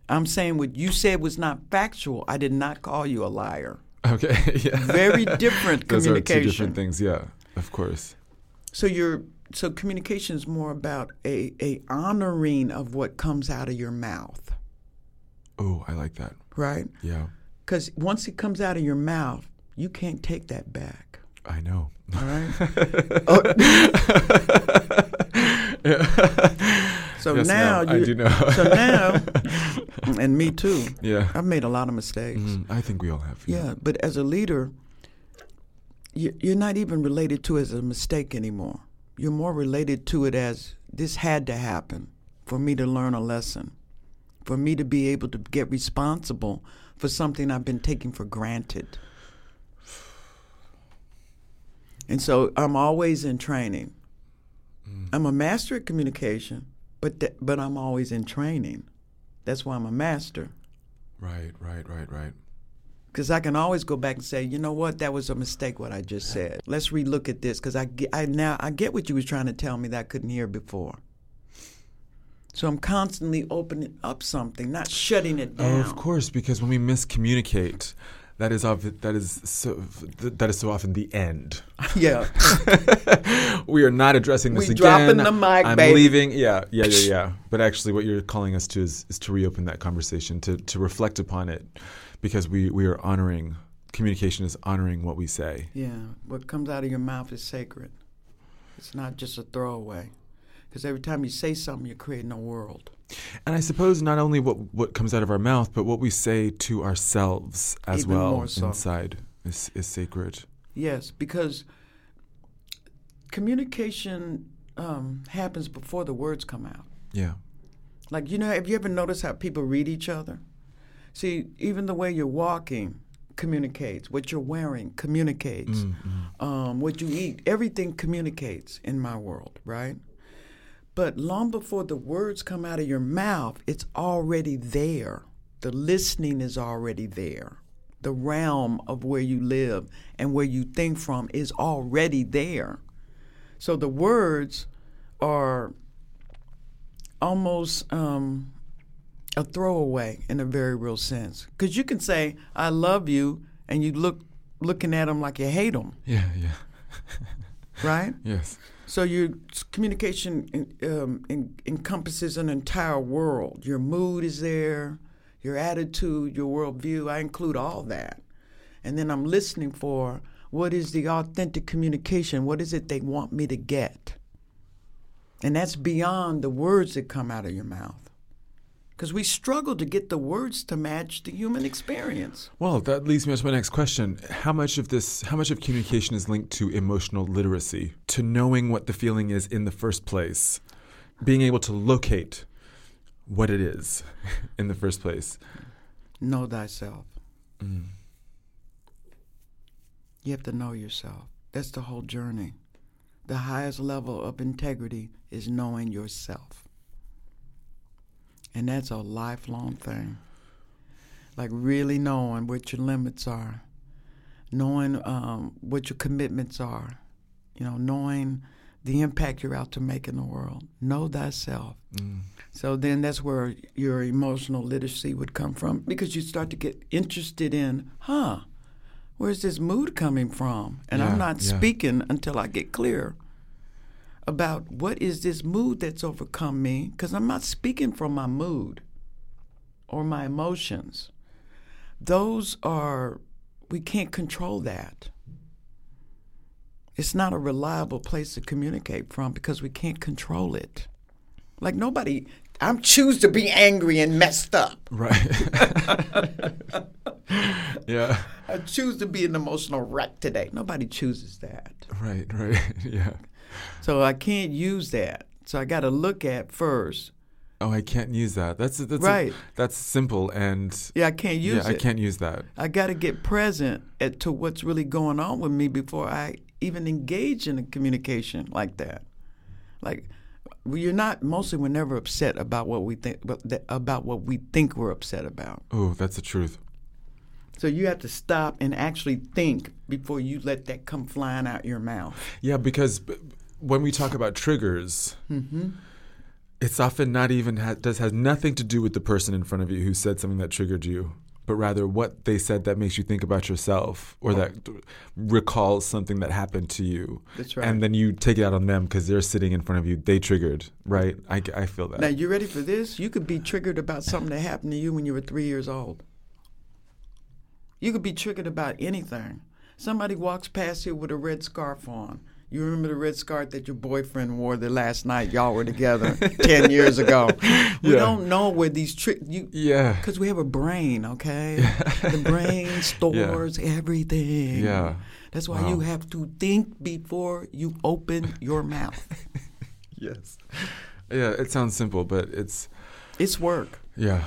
I'm saying what you said was not factual. I did not call you a liar. Okay. *laughs* yeah. Very different *laughs* Those are two different things. Yeah. Of course. So you're so communication is more about a, a honoring of what comes out of your mouth, Oh, I like that. right? Yeah. Because once it comes out of your mouth, you can't take that back. I know. All right. *laughs* Oh. *laughs* So Yes, now ma'am, I do know. *laughs* so now, and me too. Yeah. I've made a lot of mistakes. Mm, I think we all have. Yeah, but as a leader, you- you're not even related to it as a mistake anymore. You're more related to it as this had to happen for me to learn a lesson, for me to be able to get responsible for something I've been taking for granted. And so I'm always in training. Mm. I'm a master at communication, but th- but I'm always in training. That's why I'm a master. Right, right, right, right. Because I can always go back and say, you know what, that was a mistake. What I just said. Let's relook at this. Because I, get- I now I get what you was trying to tell me that I couldn't hear before. So I'm constantly opening up something, not shutting it down. Oh, of course, because when we miscommunicate, that is of that is so that is so often the end. Yeah. *laughs* we are not addressing this We again. dropping the mic, I'm baby. leaving. Yeah, yeah, yeah, yeah. But actually, what you're calling us to is, is to reopen that conversation, to to reflect upon it, because we we are honoring communication is honoring what we say. Yeah. What comes out of your mouth is sacred. It's not just a throwaway. Because every time you say something, you're creating a world. And I suppose not only what what comes out of our mouth, but what we say to ourselves as Even well so. inside is is sacred. Yes, because communication um, happens before the words come out. Yeah. Like, you know, have you ever noticed how people read each other? See, even the way you're walking communicates. What you're wearing communicates. Um, what you eat, everything communicates in my world, right? But long before the words come out of your mouth, it's already there. The listening is already there. The realm of where you live and where you think from is already there. So the words are almost um, a throwaway in a very real sense. Because you can say, I love you, and you look looking at them like you hate them, Yeah, yeah. *laughs* right? Yes. So your communication um, en- encompasses an entire world. Your mood is there, your attitude, your worldview. I include all that, and then I'm listening for what is the authentic communication. What is it they want me to get? And that's beyond the words that come out of your mouth, because we struggle to get the words to match the human experience. Well, that leads me on to my next question. How much of this, how much of communication is linked to emotional literacy, to knowing what the feeling is in the first place, being able to locate what it is *laughs* in the first place? Know thyself. You have to know yourself. That's the whole journey. The highest level of integrity is knowing yourself. And that's a lifelong thing. Like really knowing what your limits are, knowing um, what your commitments are, you know, knowing the impact you're out to make in the world. Know thyself. So then that's where your emotional literacy would come from because you start to get interested in, huh, where's this mood coming from? And Yeah, I'm not yeah. speaking until I get clear about what is this mood that's overcome me because I'm not speaking from my mood or my emotions. Those are, we can't control that. It's not a reliable place to communicate from because we can't control it. Like nobody, I'm choose to be angry and messed up. Right. *laughs* yeah. I choose to be an emotional wreck today. Nobody chooses that. Right, right. *laughs* yeah. So I can't use that. So I got to look at first. Oh, I can't use that. That's that's Right. that's simple and Yeah, I can't use yeah, it. I can't use that. I got to get present at, to what's really going on with me before I even engage in a communication like that. Like you're not mostly we're never upset about what we think about, about what we think we're upset about. Oh, that's the truth. So you have to stop and actually think before you let that come flying out your mouth. Yeah, because when we talk about triggers, Mm-hmm. it's often not even ha- does has nothing to do with the person in front of you who said something that triggered you, but rather what they said that makes you think about yourself or that d- recalls something that happened to you. That's right. And then you take it out on them because they're sitting in front of you. They triggered, right? I feel that. Now you ready for this? You could be triggered about something that happened to you when you were three years old. You could be triggered about anything. Somebody walks past you with a red scarf on. You remember the red scarf that your boyfriend wore the last night y'all were together *laughs* 10 years ago. We Yeah. don't know where these tricks, you, Yeah. because we have a brain, okay? the brain *laughs* stores everything. Yeah. That's why Wow. you have to think before you open your mouth. *laughs* Yes. Yeah, it sounds simple, but it's It's work. yeah.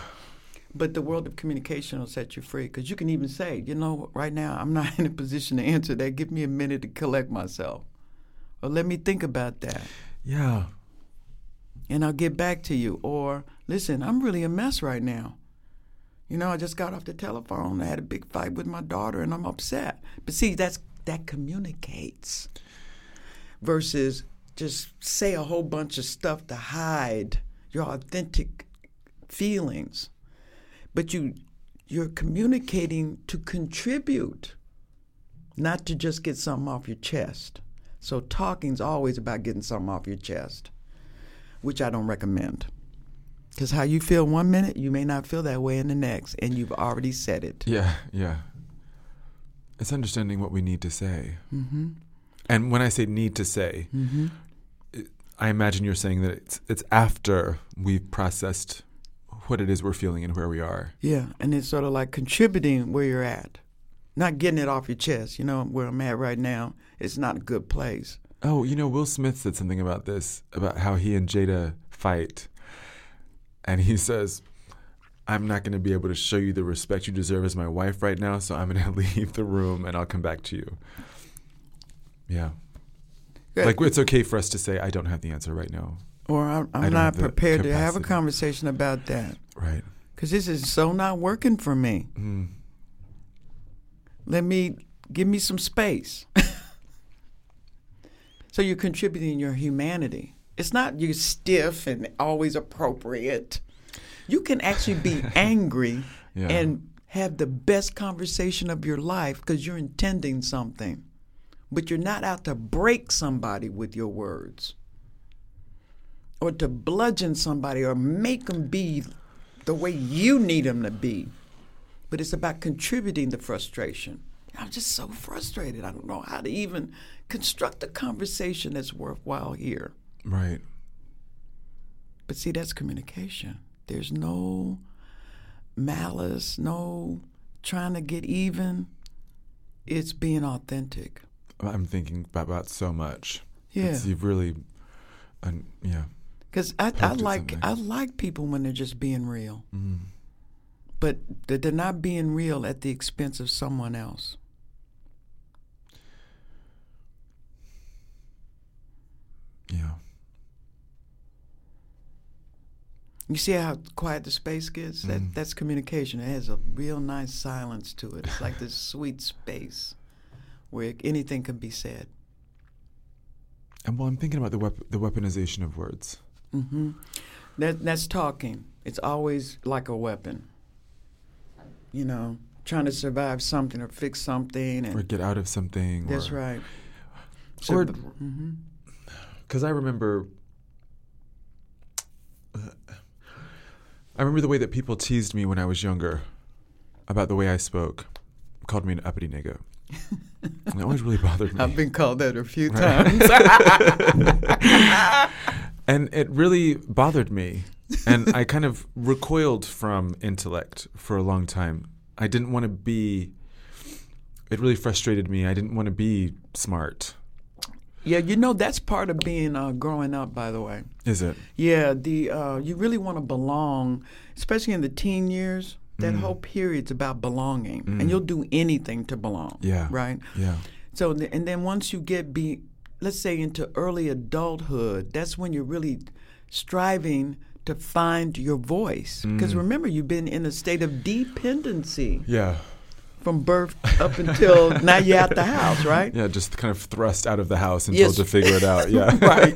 But the world of communication will set you free because you can even say, you know, right now I'm not in a position to answer that. Give me a minute to collect myself. Or let me think about that Yeah. and I'll get back to you. Or listen, I'm really a mess right now. You know, I just got off the telephone. I had a big fight with my daughter and I'm upset. But see, that's that communicates versus just say a whole bunch of stuff to hide your authentic feelings. But you you're communicating to contribute, not to just get something off your chest. So talking's always about getting something off your chest, which I don't recommend. Because how you feel one minute, you may not feel that way in the next, and you've already said it. Yeah, yeah. It's understanding what we need to say. Mm-hmm. And when I say need to say, it- I imagine you're saying that it's it's after we've processed what it is we're feeling and where we are. Yeah, and it's sort of like contributing where you're at, not getting it off your chest. You know, where I'm at right now, it's not a good place. Oh, you know, Will Smith said something about this, about how he and Jada fight. And he *laughs* says, I'm not going to be able to show you the respect you deserve as my wife right now, so I'm going *laughs* to leave the room and I'll come back to you. Yeah. Like, it's okay for us to say, I don't have the answer right now. Or I'm, I'm have prepared to have a conversation about that Right. because this is so not working for me. Mm. Let me give me some space. *laughs* so you're contributing your humanity. It's not you're stiff and always appropriate. You can actually be *laughs* angry Yeah. and have the best conversation of your life because you're intending something. But you're not out to break somebody with your words or to bludgeon somebody or make them be the way you need them to be. But it's about contributing the frustration. I'm just so frustrated. I don't know how to even construct a conversation that's worthwhile here. Right. But see, that's communication. There's no malice, no trying to get even. It's being authentic. I'm thinking about, so much. Yeah. It's, you've really, um, yeah. Because I, I like something. I like people when they're just being real, Mm. but they're not being real at the expense of someone else. Yeah. You see how quiet the space gets? Mm. That that's communication. It has a real nice silence to it. It's like this *laughs* sweet space where anything can be said. And well, I'm thinking about the wep- the weaponization of words. hmm That that's talking. It's always like a weapon. You know, trying to survive something or fix something, or get out of something. that's or, right. Or- hmm Because I remember, I remember the way that people teased me when I was younger about the way I spoke, called me an uppity nigga. and it always really bothered me. I've been called that a few Right. times. *laughs* and it really bothered me. And I kind of recoiled from intellect for a long time. I didn't want to be, it really frustrated me. I didn't want to be smart. Yeah, you know that's part of being uh, growing up. By the way. Is it? Yeah, the uh, you really want to belong, especially in the teen years. That Mm. whole period's about belonging, and you'll do anything to belong. Yeah. Right. Yeah. So, and then once you get be, let's say into early adulthood, that's when you're really striving to find your voice. Because Mm. remember, you've been in a state of dependency Yeah. From birth up until now you're out the house, right? Yeah, just kind of thrust out of the house until Yes. to figure it out. *laughs* Yeah. right.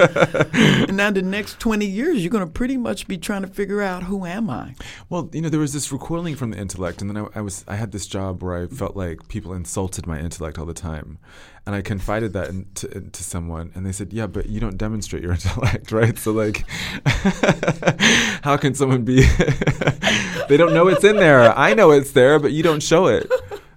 *laughs* and now the next 20 years, you're going to pretty much be trying to figure out who am I? Well, you know, there was this recoiling from the intellect, and then I, I was I had this job where I felt like people insulted my intellect all the time, and I confided that in, to, to someone, and they said, "Yeah, but you don't demonstrate your *laughs* intellect, right? So like, how can someone be? they don't know it's in there. I know it's there, but you don't show it."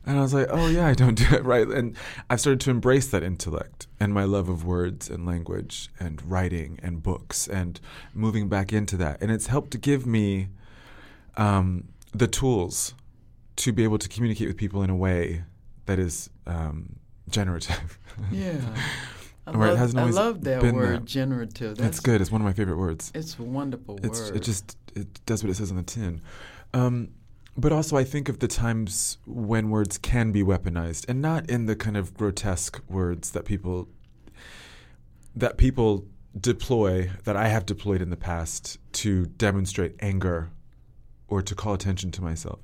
And I was like, oh, yeah, I don't do it *laughs* right. And I've started to embrace that intellect and my love of words and language and writing and books and moving back into that. And it's helped to give me um, the tools to be able to communicate with people in a way that is um, generative. *laughs* Yeah. I, Or it love, hasn't I love that been word, that. generative. That's good. It's one of my favorite words. It's a wonderful It's word. it just it does what it says on the tin. Um, but also, I think of the times when words can be weaponized, and not in the kind of grotesque words that people that people deploy that I have deployed in the past to demonstrate anger or to call attention to myself,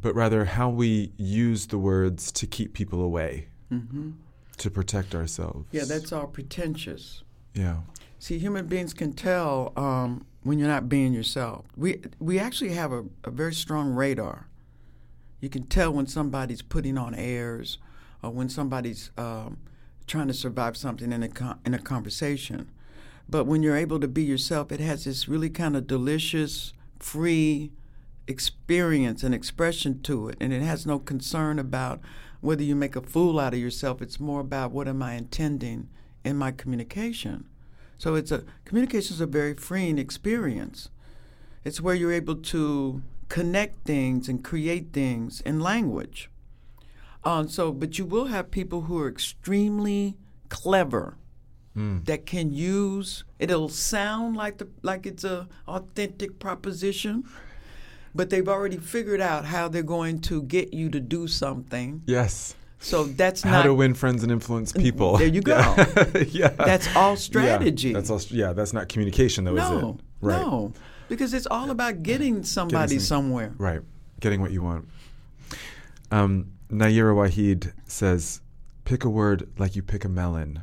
but rather how we use the words to keep people away, to protect ourselves. Mm-hmm. yeah, that's all pretentious. yeah. See, human beings can tell um, when you're not being yourself. We we actually have a, a very strong radar. You can tell when somebody's putting on airs, or when somebody's um, trying to survive something in a con- in a conversation. But when you're able to be yourself, it has this really kind of delicious, free experience and expression to it, and it has no concern about whether you make a fool out of yourself. It's more about what am I intending in my communication. So it's a communication is a very freeing experience. It's where you're able to connect things and create things in language. Um, so, but you will have people who are extremely clever that can use. It'll sound like the like it's a authentic proposition, but they've already figured out how they're going to get you to do something. Yes. So that's not How not to win friends and influence people. There you go. *laughs* yeah. That's all strategy. Yeah, that's all. Yeah, that's not communication, though, is no, it? Right. no, because it's all about getting somebody some- somewhere. Right. Getting what you want. Um, Nayyirah Waheed says, "Pick a word like you pick a melon.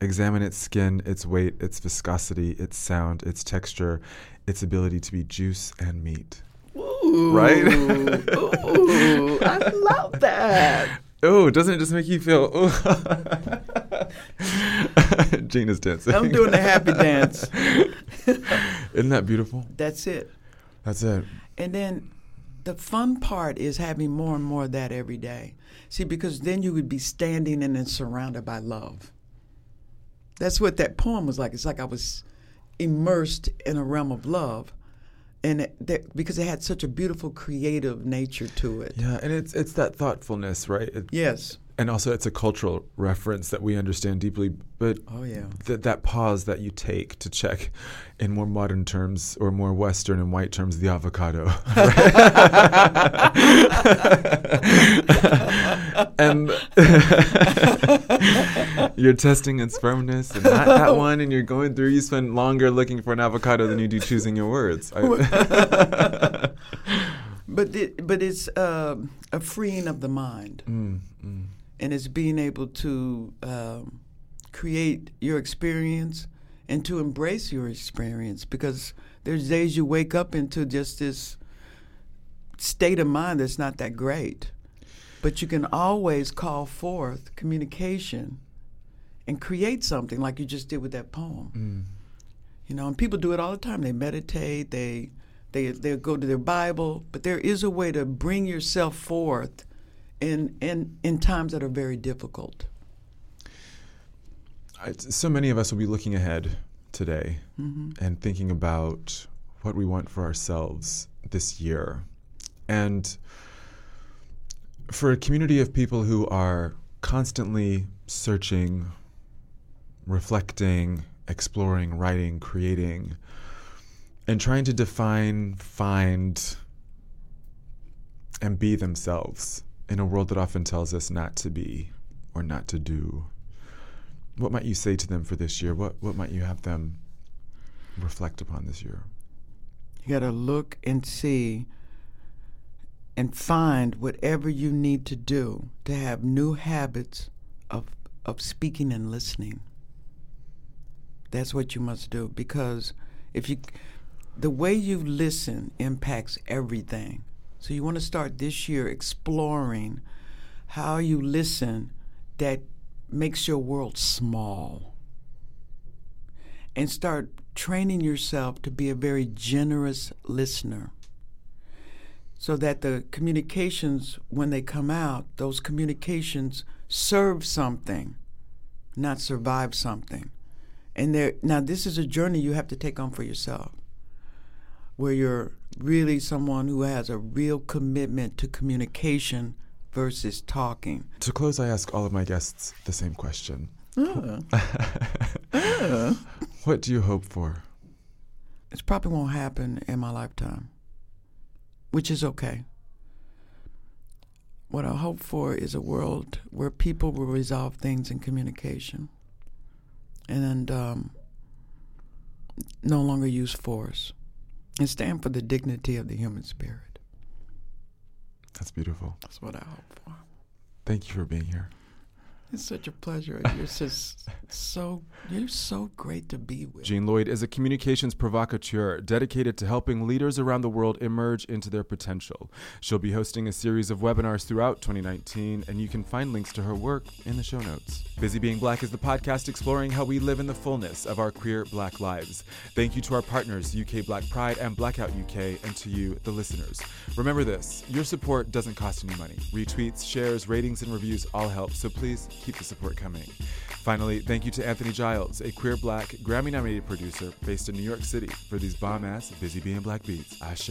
Examine its skin, its weight, its viscosity, its sound, its texture, its ability to be juice and meat." Ooh, Right? ooh, I love that. *laughs* Oh, doesn't it just make you feel? Oh. *laughs* Is dancing. I'm doing the happy dance. *laughs* Isn't that beautiful? That's it. That's it. And then the fun part is having more and more of that every day. See, because then you would be standing and then surrounded by love. That's what that poem was like. It's like I was immersed in a realm of love. And it, that, because it had such a beautiful creative nature to it. Yeah, and it's it's that thoughtfulness, right? It- Yes. And also it's a cultural reference that we understand deeply but Oh, yeah. th- that pause that you take to check in more modern terms or more western and white terms the avocado *laughs* *laughs* and *laughs* you're testing its firmness and not that one and you're going through you spend longer looking for an avocado than you do choosing your words. But it, but it's uh, a freeing of the mind, Mm, and it's being able to um, create your experience and to embrace your experience. Because there's days you wake up into just this state of mind that's not that great, but you can always call forth communication and create something like you just did with that poem. You know, and people do it all the time. They meditate, they they they go to their Bible, but there is a way to bring yourself forth in in in times that are very difficult. So many of us will be looking ahead today mm-hmm. and thinking about what we want for ourselves this year. And for a community of people who are constantly searching, reflecting, exploring, writing, creating, and trying to define, find, and be themselves in a world that often tells us not to be or not to do. What might you say to them for this year? What what might you have them reflect upon this year? You got to look and see and find whatever you need to do to have new habits of of speaking and listening. That's what you must do because if you the way you listen impacts everything. So you want to start this year exploring how you listen that makes your world small. And start training yourself to be a very generous listener. so that the communications, when they come out, those communications serve something, not survive something. And there, now this is a journey you have to take on for yourself, where you're really someone who has a real commitment to communication versus talking. To close, I ask all of my guests the same question. Uh, uh. *laughs* What do you hope for? It probably won't happen in my lifetime, which is okay. What I hope for is a world where people will resolve things in communication and um, no longer use force and stand for the dignity of the human spirit. That's beautiful. That's what I hope for. Thank you for being here. It's such a pleasure. You're just so you're so great to be with. Jean Lloyd is a communications provocateur dedicated to helping leaders around the world emerge into their potential. She'll be hosting a series of webinars throughout 2019, and you can find links to her work in the show notes. Busy Being Black is the podcast exploring how we live in the fullness of our queer black lives. Thank you to our partners, UK Black Pride and Blackout UK, and to you, the listeners. Remember this your support doesn't cost any money. Retweets, shares, ratings, and reviews all help, so please keep the support coming. Finally, thank you to Anthony Giles, a queer black Grammy nominated producer based in New York City, for these bomb ass Busy Being Black beats. Ashe.